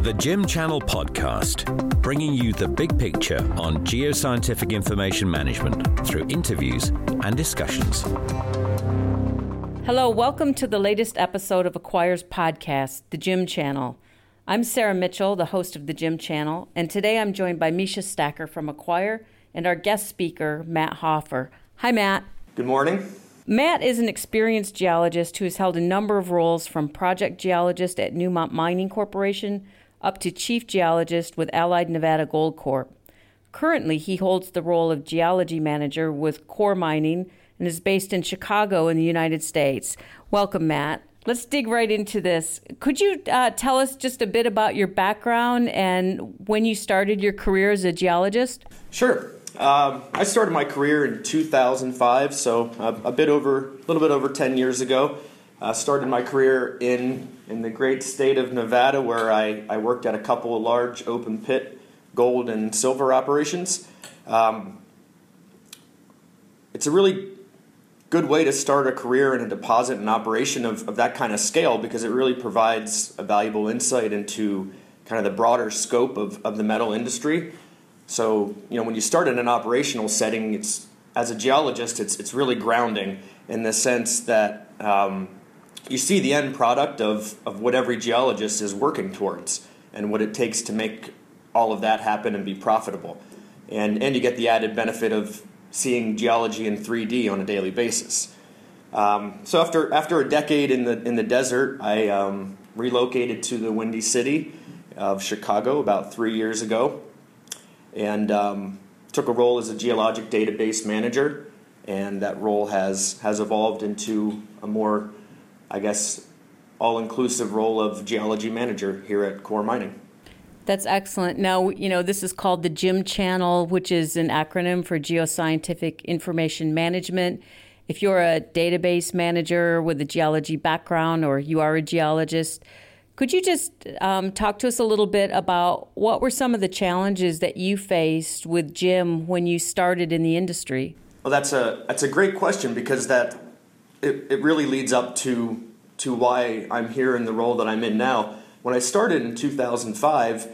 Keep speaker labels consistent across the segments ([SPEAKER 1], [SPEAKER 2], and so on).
[SPEAKER 1] The GIM Channel Podcast, bringing you the big picture on geoscientific information management through interviews and discussions.
[SPEAKER 2] Hello, welcome to the latest episode of Acquire's podcast, The GIM Channel. I'm Sarah Mitchell, the host of The GIM Channel, and today I'm joined by Misha Stacker from Acquire and our guest speaker, Matt Hoffer. Hi, Matt.
[SPEAKER 3] Good morning.
[SPEAKER 2] Matt is an experienced geologist who has held a number of roles from project geologist at Newmont Mining Corporation up to chief geologist with Allied Nevada Gold Corp. Currently, he holds the role of geology manager with Coeur Mining and is based in Chicago in the United States. Welcome, Matt. Let's dig right into this. Could you uh, tell us just a bit about your background and when you started your career as a geologist?
[SPEAKER 3] Sure. Um, I started my career in 2005, so a, a, bit over, a little bit over 10 years ago. I uh, started my career in in the great state of Nevada, where I, I worked at a couple of large open pit gold and silver operations. Um, it's a really good way to start a career in a deposit and operation of, of that kind of scale because it really provides a valuable insight into kind of the broader scope of, of the metal industry so, you know, when you start in an operational setting, it's as a geologist, it's it's really grounding in the sense that um, you see the end product of of what every geologist is working towards and what it takes to make all of that happen and be profitable, and and you get the added benefit of seeing geology in 3D on a daily basis. Um, so after after a decade in the in the desert, I um, relocated to the Windy City of Chicago about three years ago and um, took a role as a geologic database manager. And that role has, has evolved into a more, I guess, all inclusive role of geology manager here at Coeur Mining.
[SPEAKER 2] That's excellent. Now, you know, this is called the GIM channel, which is an acronym for Geoscientific Information Management. If you're a database manager with a geology background or you are a geologist, could you just um, talk to us a little bit about what were some of the challenges that you faced with GIM when you started in the industry?
[SPEAKER 3] Well, that's a that's a great question because that it, it really leads up to to why I'm here in the role that I'm in now. When I started in 2005,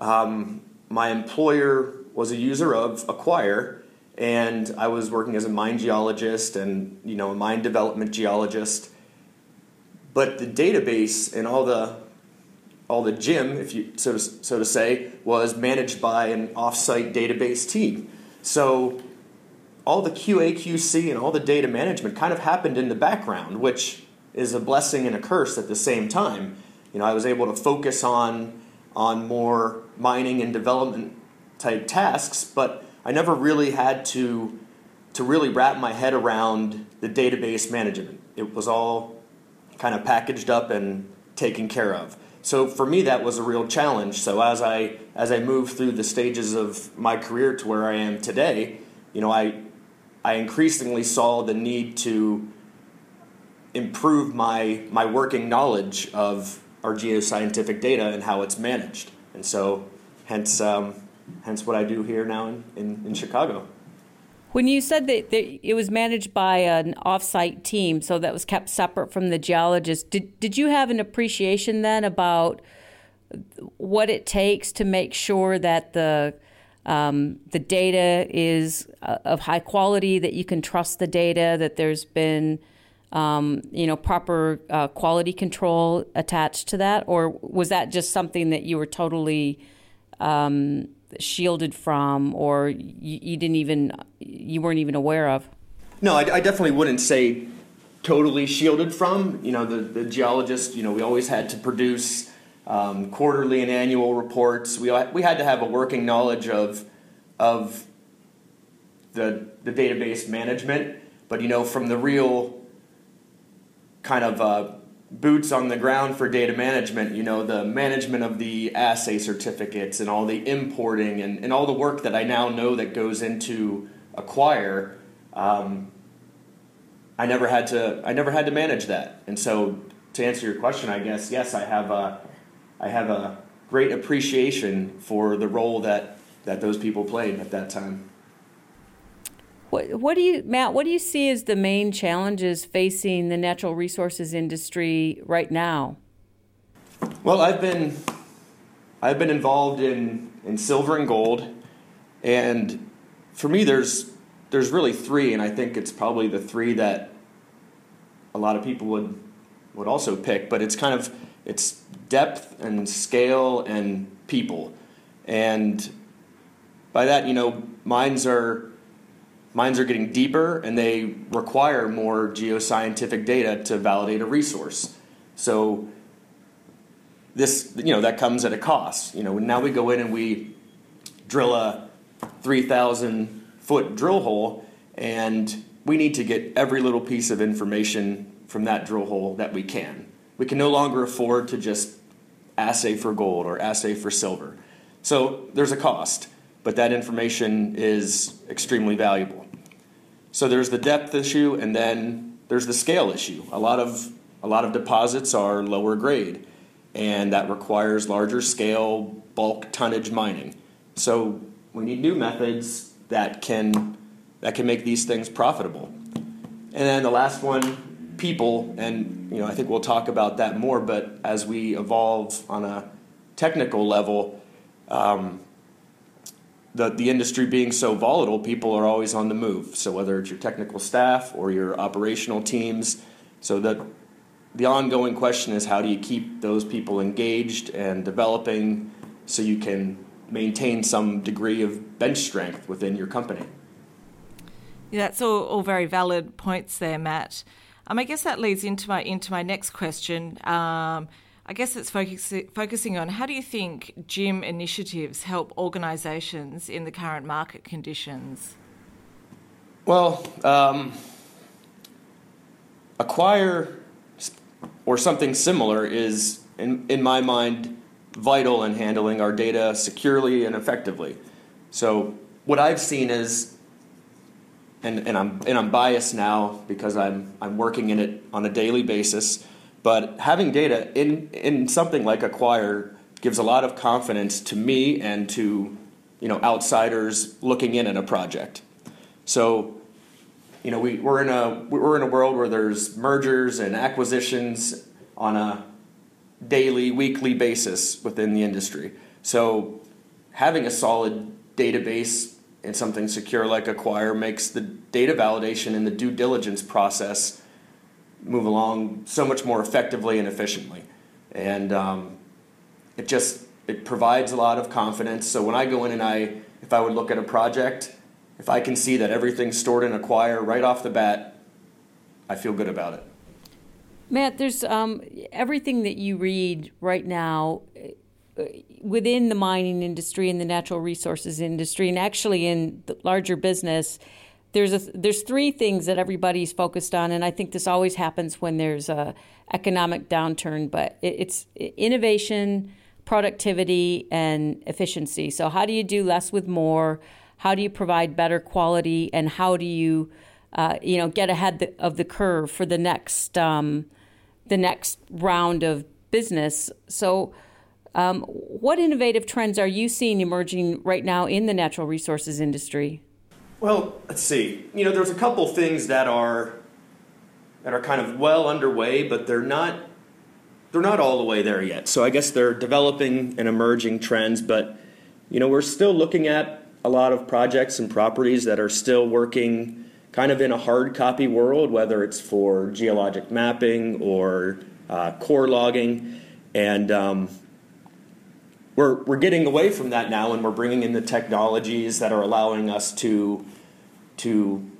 [SPEAKER 3] um, my employer was a user of Acquire, and I was working as a mine geologist and you know a mine development geologist but the database and all the all the GIM, if you so to, so to say, was managed by an offsite database team. So all the QA QC and all the data management kind of happened in the background, which is a blessing and a curse at the same time. You know, I was able to focus on on more mining and development type tasks, but I never really had to to really wrap my head around the database management. It was all kind of packaged up and taken care of. So for me, that was a real challenge. So as I as I moved through the stages of my career to where I am today, you know, I I increasingly saw the need to improve my my working knowledge of our geoscientific data and how it's managed. And so, hence um, hence what I do here now in, in, in Chicago.
[SPEAKER 2] When you said that, that, it was managed by an offsite team, so that was kept separate from the geologist, did, did you have an appreciation then about what it takes to make sure that the um, the data is uh, of high quality, that you can trust the data, that there's been um, you know proper uh, quality control attached to that, or was that just something that you were totally um, shielded from, or you, you, didn't even you weren't even aware of?
[SPEAKER 3] No, I, I, definitely wouldn't say totally shielded from. You know, the the geologist. You know, we always had to produce um, quarterly and annual reports. We we had to have a working knowledge of of the the database management, but you know, from the real kind of uh, boots on the ground for data management, you know, the management of the assay certificates and all the importing and, and all the work that I now know that goes into Acquire, um, I never had to I never had to manage that. And so to answer your question, I guess yes, I have a I have a great appreciation for the role that that those people played at that time.
[SPEAKER 2] What, what do you, Matt? What do you see as the main challenges facing the natural resources industry right now?
[SPEAKER 3] Well, I've been I've been involved in, in silver and gold, and for me, there's there's really three, and I think it's probably the three that a lot of people would would also pick. But it's kind of it's depth and scale and people, and by that, you know, mines are mines are getting deeper and they require more geoscientific data to validate a resource. So this, you know, that comes at a cost. You know, now we go in and we drill a 3,000 foot drill hole, and we need to get every little piece of information from that drill hole that we can. We can no longer afford to just assay for gold or assay for silver. So there's a cost, but that information is extremely valuable. So there's the depth issue, and then there's the scale issue. A lot of a lot of deposits are lower grade, and that requires larger scale bulk tonnage mining. So we need new methods that can that can make these things profitable. And then the last one, people, and you know I think we'll talk about that more. But as we evolve on a technical level, um, the, the industry being so volatile, people are always on the move. So whether it's your technical staff or your operational teams, so that the ongoing question is how do you keep those people engaged and developing so you can maintain some degree of bench strength within your company.
[SPEAKER 4] Yeah, that's all, all very valid points there, Matt. Um, I guess that leads into my into my next question. Um, I guess it's focus, focusing on how do you think GIM initiatives help organisations in the current market conditions?
[SPEAKER 3] Well, um, acquire or something similar is, in, in my mind, vital in handling our data securely and effectively. So, what I've seen is, and, and, I'm, and I'm biased now because I'm, I'm working in it on a daily basis but having data in, in something like Acquire gives a lot of confidence to me and to you know outsiders looking in at a project. So, you know, we, we're in a we're in a world where there's mergers and acquisitions on a daily, weekly basis within the industry. So, having a solid database and something secure like Acquire makes the data validation and the due diligence process move along so much more effectively and efficiently. And um, it just it provides a lot of confidence. So when I go in and I, if I would look at a project, if I can see that everything's stored in Acquire right off the bat, I feel good about it.
[SPEAKER 2] Matt, there's um, everything that you read right now uh, within the mining industry and the natural resources industry, and actually in the larger business there's a there's three things that everybody's focused on, and I think this always happens when there's a economic downturn. But it, it's innovation, productivity, and efficiency. So how do you do less with more? How do you provide better quality, and how do you uh, you know get ahead of the curve for the next um, the next round of business? So. Um, what innovative trends are you seeing emerging right now in the natural resources industry?
[SPEAKER 3] Well, let's see. You know, there's a couple things that are that are kind of well underway, but they're not they're not all the way there yet. So I guess they're developing and emerging trends, but you know, we're still looking at a lot of projects and properties that are still working kind of in a hard copy world, whether it's for geologic mapping or uh, core logging, and um, we're, we're getting away from that now and we're bringing in the technologies that are allowing us to, to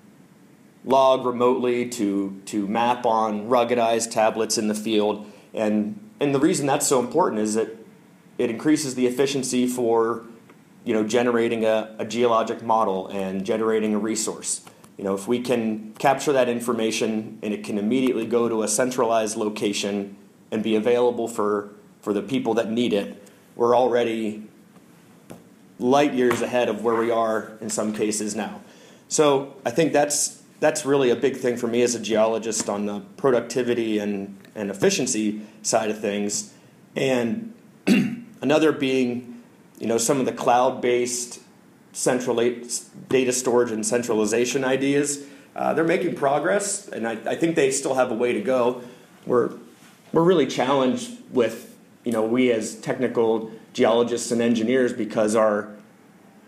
[SPEAKER 3] log remotely, to, to map on ruggedized tablets in the field. And, and the reason that's so important is that it increases the efficiency for you know, generating a, a geologic model and generating a resource. You know, if we can capture that information and it can immediately go to a centralized location and be available for, for the people that need it, we're already light years ahead of where we are in some cases now. So I think that's that's really a big thing for me as a geologist on the productivity and, and efficiency side of things. And another being, you know, some of the cloud-based central data storage and centralization ideas. Uh, they're making progress, and I, I think they still have a way to go. We're we're really challenged with you know, we as technical geologists and engineers, because our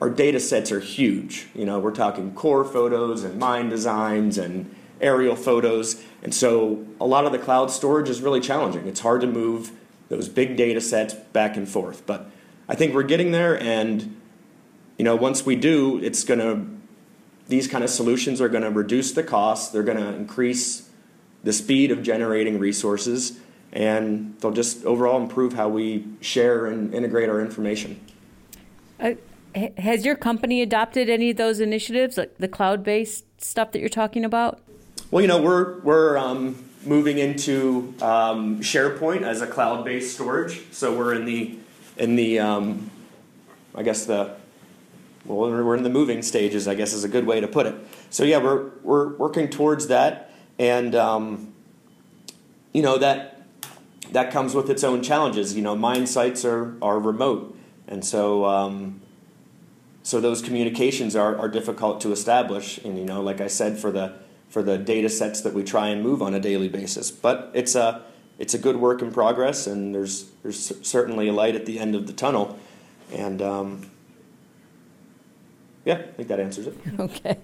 [SPEAKER 3] our data sets are huge. You know, we're talking core photos and mine designs and aerial photos. And so a lot of the cloud storage is really challenging. It's hard to move those big data sets back and forth. But I think we're getting there and you know, once we do, it's going to these kind of solutions are going to reduce the cost, they're going to increase the speed of generating resources and they'll just overall improve how we share and integrate our information.
[SPEAKER 2] Has your company adopted any of those initiatives, like the cloud-based stuff that you're talking about?
[SPEAKER 3] Well, you know, we're we're um, moving into um, SharePoint as a cloud-based storage. So we're in the in the um, I guess the well, we're in the moving stages. I guess is a good way to put it. So yeah, we're we're working towards that, and um, you know that that comes with its own challenges. You know, mine sites are, are remote, and so um, so those communications are, are difficult to establish. And you know, like I said, for the for the data sets that we try and move on a daily basis, but it's a it's a good work in progress, and there's there's certainly a light at the end of the tunnel, and um, yeah, I think that answers it.
[SPEAKER 2] Okay,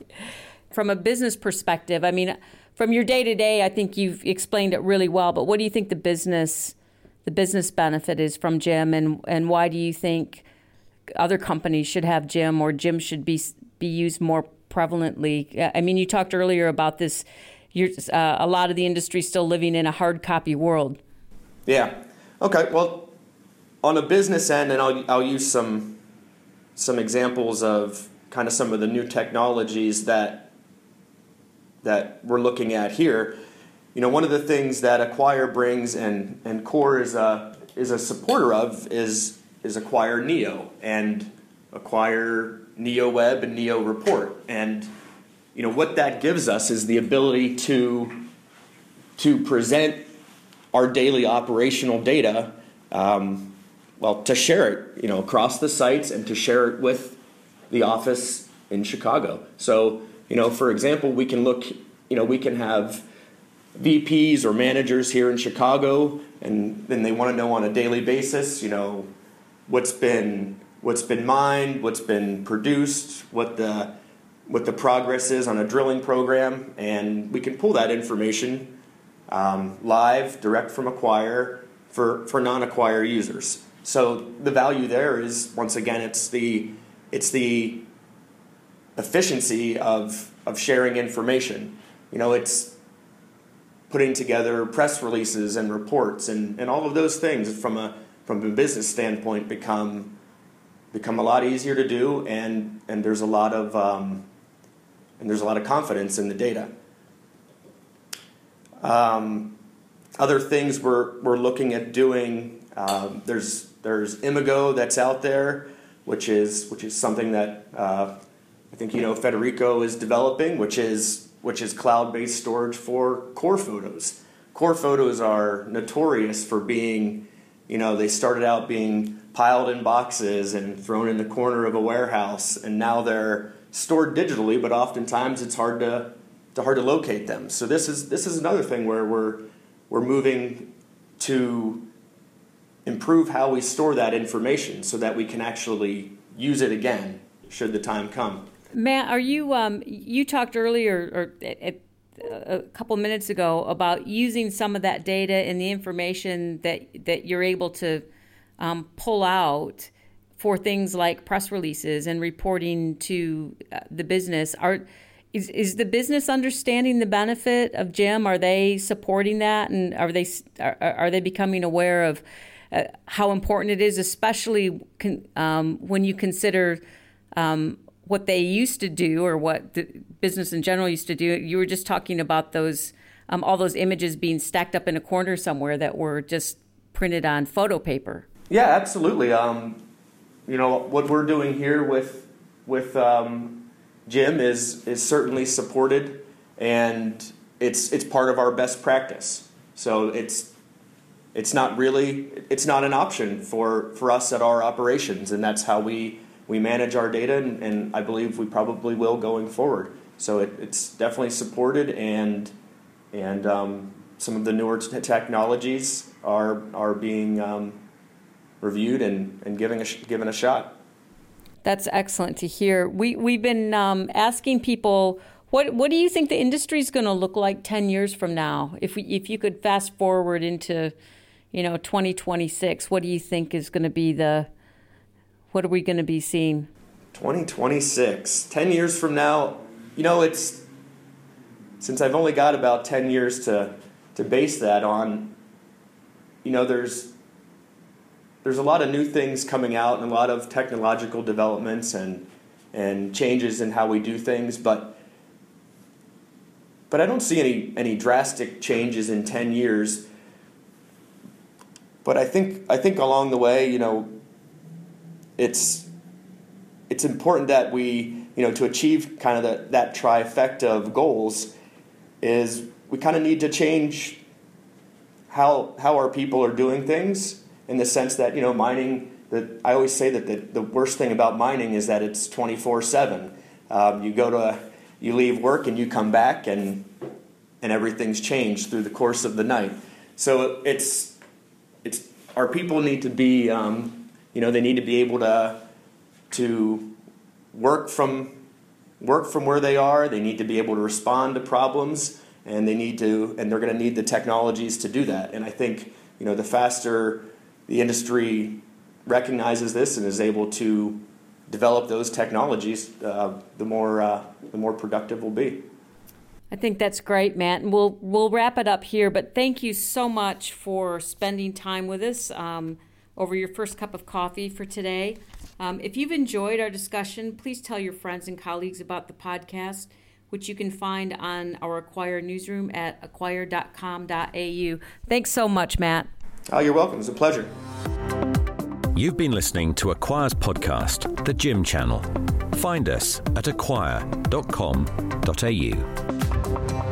[SPEAKER 2] from a business perspective, I mean from your day to day, I think you've explained it really well. But what do you think the business the business benefit is from GIM, and and why do you think other companies should have GIM or GIM should be be used more prevalently? I mean, you talked earlier about this. You're, uh, a lot of the industry still living in a hard copy world.
[SPEAKER 3] Yeah. Okay. Well, on a business end, and I'll I'll use some some examples of kind of some of the new technologies that that we're looking at here, you know, one of the things that Acquire brings and, and Coeur is a, is a supporter of is, is Acquire Neo and Acquire Neo Web and Neo Report. And, you know, what that gives us is the ability to, to present our daily operational data, um, well, to share it, you know, across the sites and to share it with the office in Chicago. So you know, for example, we can look, you know, we can have VPs or managers here in Chicago, and then they want to know on a daily basis, you know, what's been what's been mined, what's been produced, what the what the progress is on a drilling program, and we can pull that information um, live, direct from Acquire for for non-Acquire users. So the value there is once again, it's the it's the efficiency of, of sharing information. You know, it's putting together press releases and reports and, and all of those things from a from a business standpoint become become a lot easier to do and and there's a lot of um, and there's a lot of confidence in the data. Um, other things we're, we're looking at doing um, there's there's Imago that's out there, which is which is something that uh, I think you know Federico is developing, which is which is cloud-based storage for core photos. Core photos are notorious for being, you know, they started out being piled in boxes and thrown in the corner of a warehouse, and now they're stored digitally, but oftentimes it's hard to, to hard to locate them. So this is this is another thing where we're we're moving to improve how we store that information so that we can actually use it again should the time come.
[SPEAKER 2] Matt, are you? Um, you talked earlier, or at, a couple minutes ago, about using some of that data and the information that that you're able to um, pull out for things like press releases and reporting to uh, the business. Are is, is the business understanding the benefit of GIM? Are they supporting that, and are they are, are they becoming aware of uh, how important it is, especially con, um, when you consider um, what they used to do or what business in general used to do. You were just talking about those um, all those images being stacked up in a corner somewhere that were just printed on photo paper.
[SPEAKER 3] Yeah, absolutely. Um, you know what we're doing here with with um, GIM is is certainly supported, and it's it's part of our best practice. So it's it's not really it's not an option for for us at our operations, and that's how we we manage our data, and, and I believe we probably will going forward. So it, it's definitely supported, and and um, some of the newer t- technologies are are being um, reviewed and, and given, a, given a shot.
[SPEAKER 2] That's excellent to hear. We, we've been um, asking people what what do you think the industry is going to look like 10 years from now? If we, if you could fast forward into, you know, 2026, what do you think is going to be the what are we going to be seeing?
[SPEAKER 3] 2026. 10 years from now, you know, it's since I've only got about 10 years to to base that on, you know, there's there's a lot of new things coming out and a lot of technological developments and and changes in how we do things, but but I don't see any, any drastic changes in 10 years. But I think, I think along the way, you know, it's, it's important that we, you know, to achieve kind of the, that trifecta of goals is we kind of need to change how, how our people are doing things in the sense that, you know, mining, that I always say that the, the worst thing about mining is that it's 24 7. Um, you go to you leave work and you come back and and everything's changed through the course of the night. So it's it's our people need to be um, you know they need to be able to to work from work from where they are. They need to be able to respond to problems, and they need to and they're going to need the technologies to do that. And I think you know the faster the industry recognizes this and is able to develop those technologies, uh, the more uh, the more productive we'll be.
[SPEAKER 2] I think that's great, Matt, and we'll we'll wrap it up here. But thank you so much for spending time with us um, over your first cup of coffee for today. Um, if you've enjoyed our discussion, please tell your friends and colleagues about the podcast, which you can find on our Acquire newsroom at acquire.com.au. Thanks so much, Matt.
[SPEAKER 3] Oh, you're welcome. It's a pleasure.
[SPEAKER 1] You've been listening to Acquire's podcast, The GIM Channel. Find us at acquire.com.au.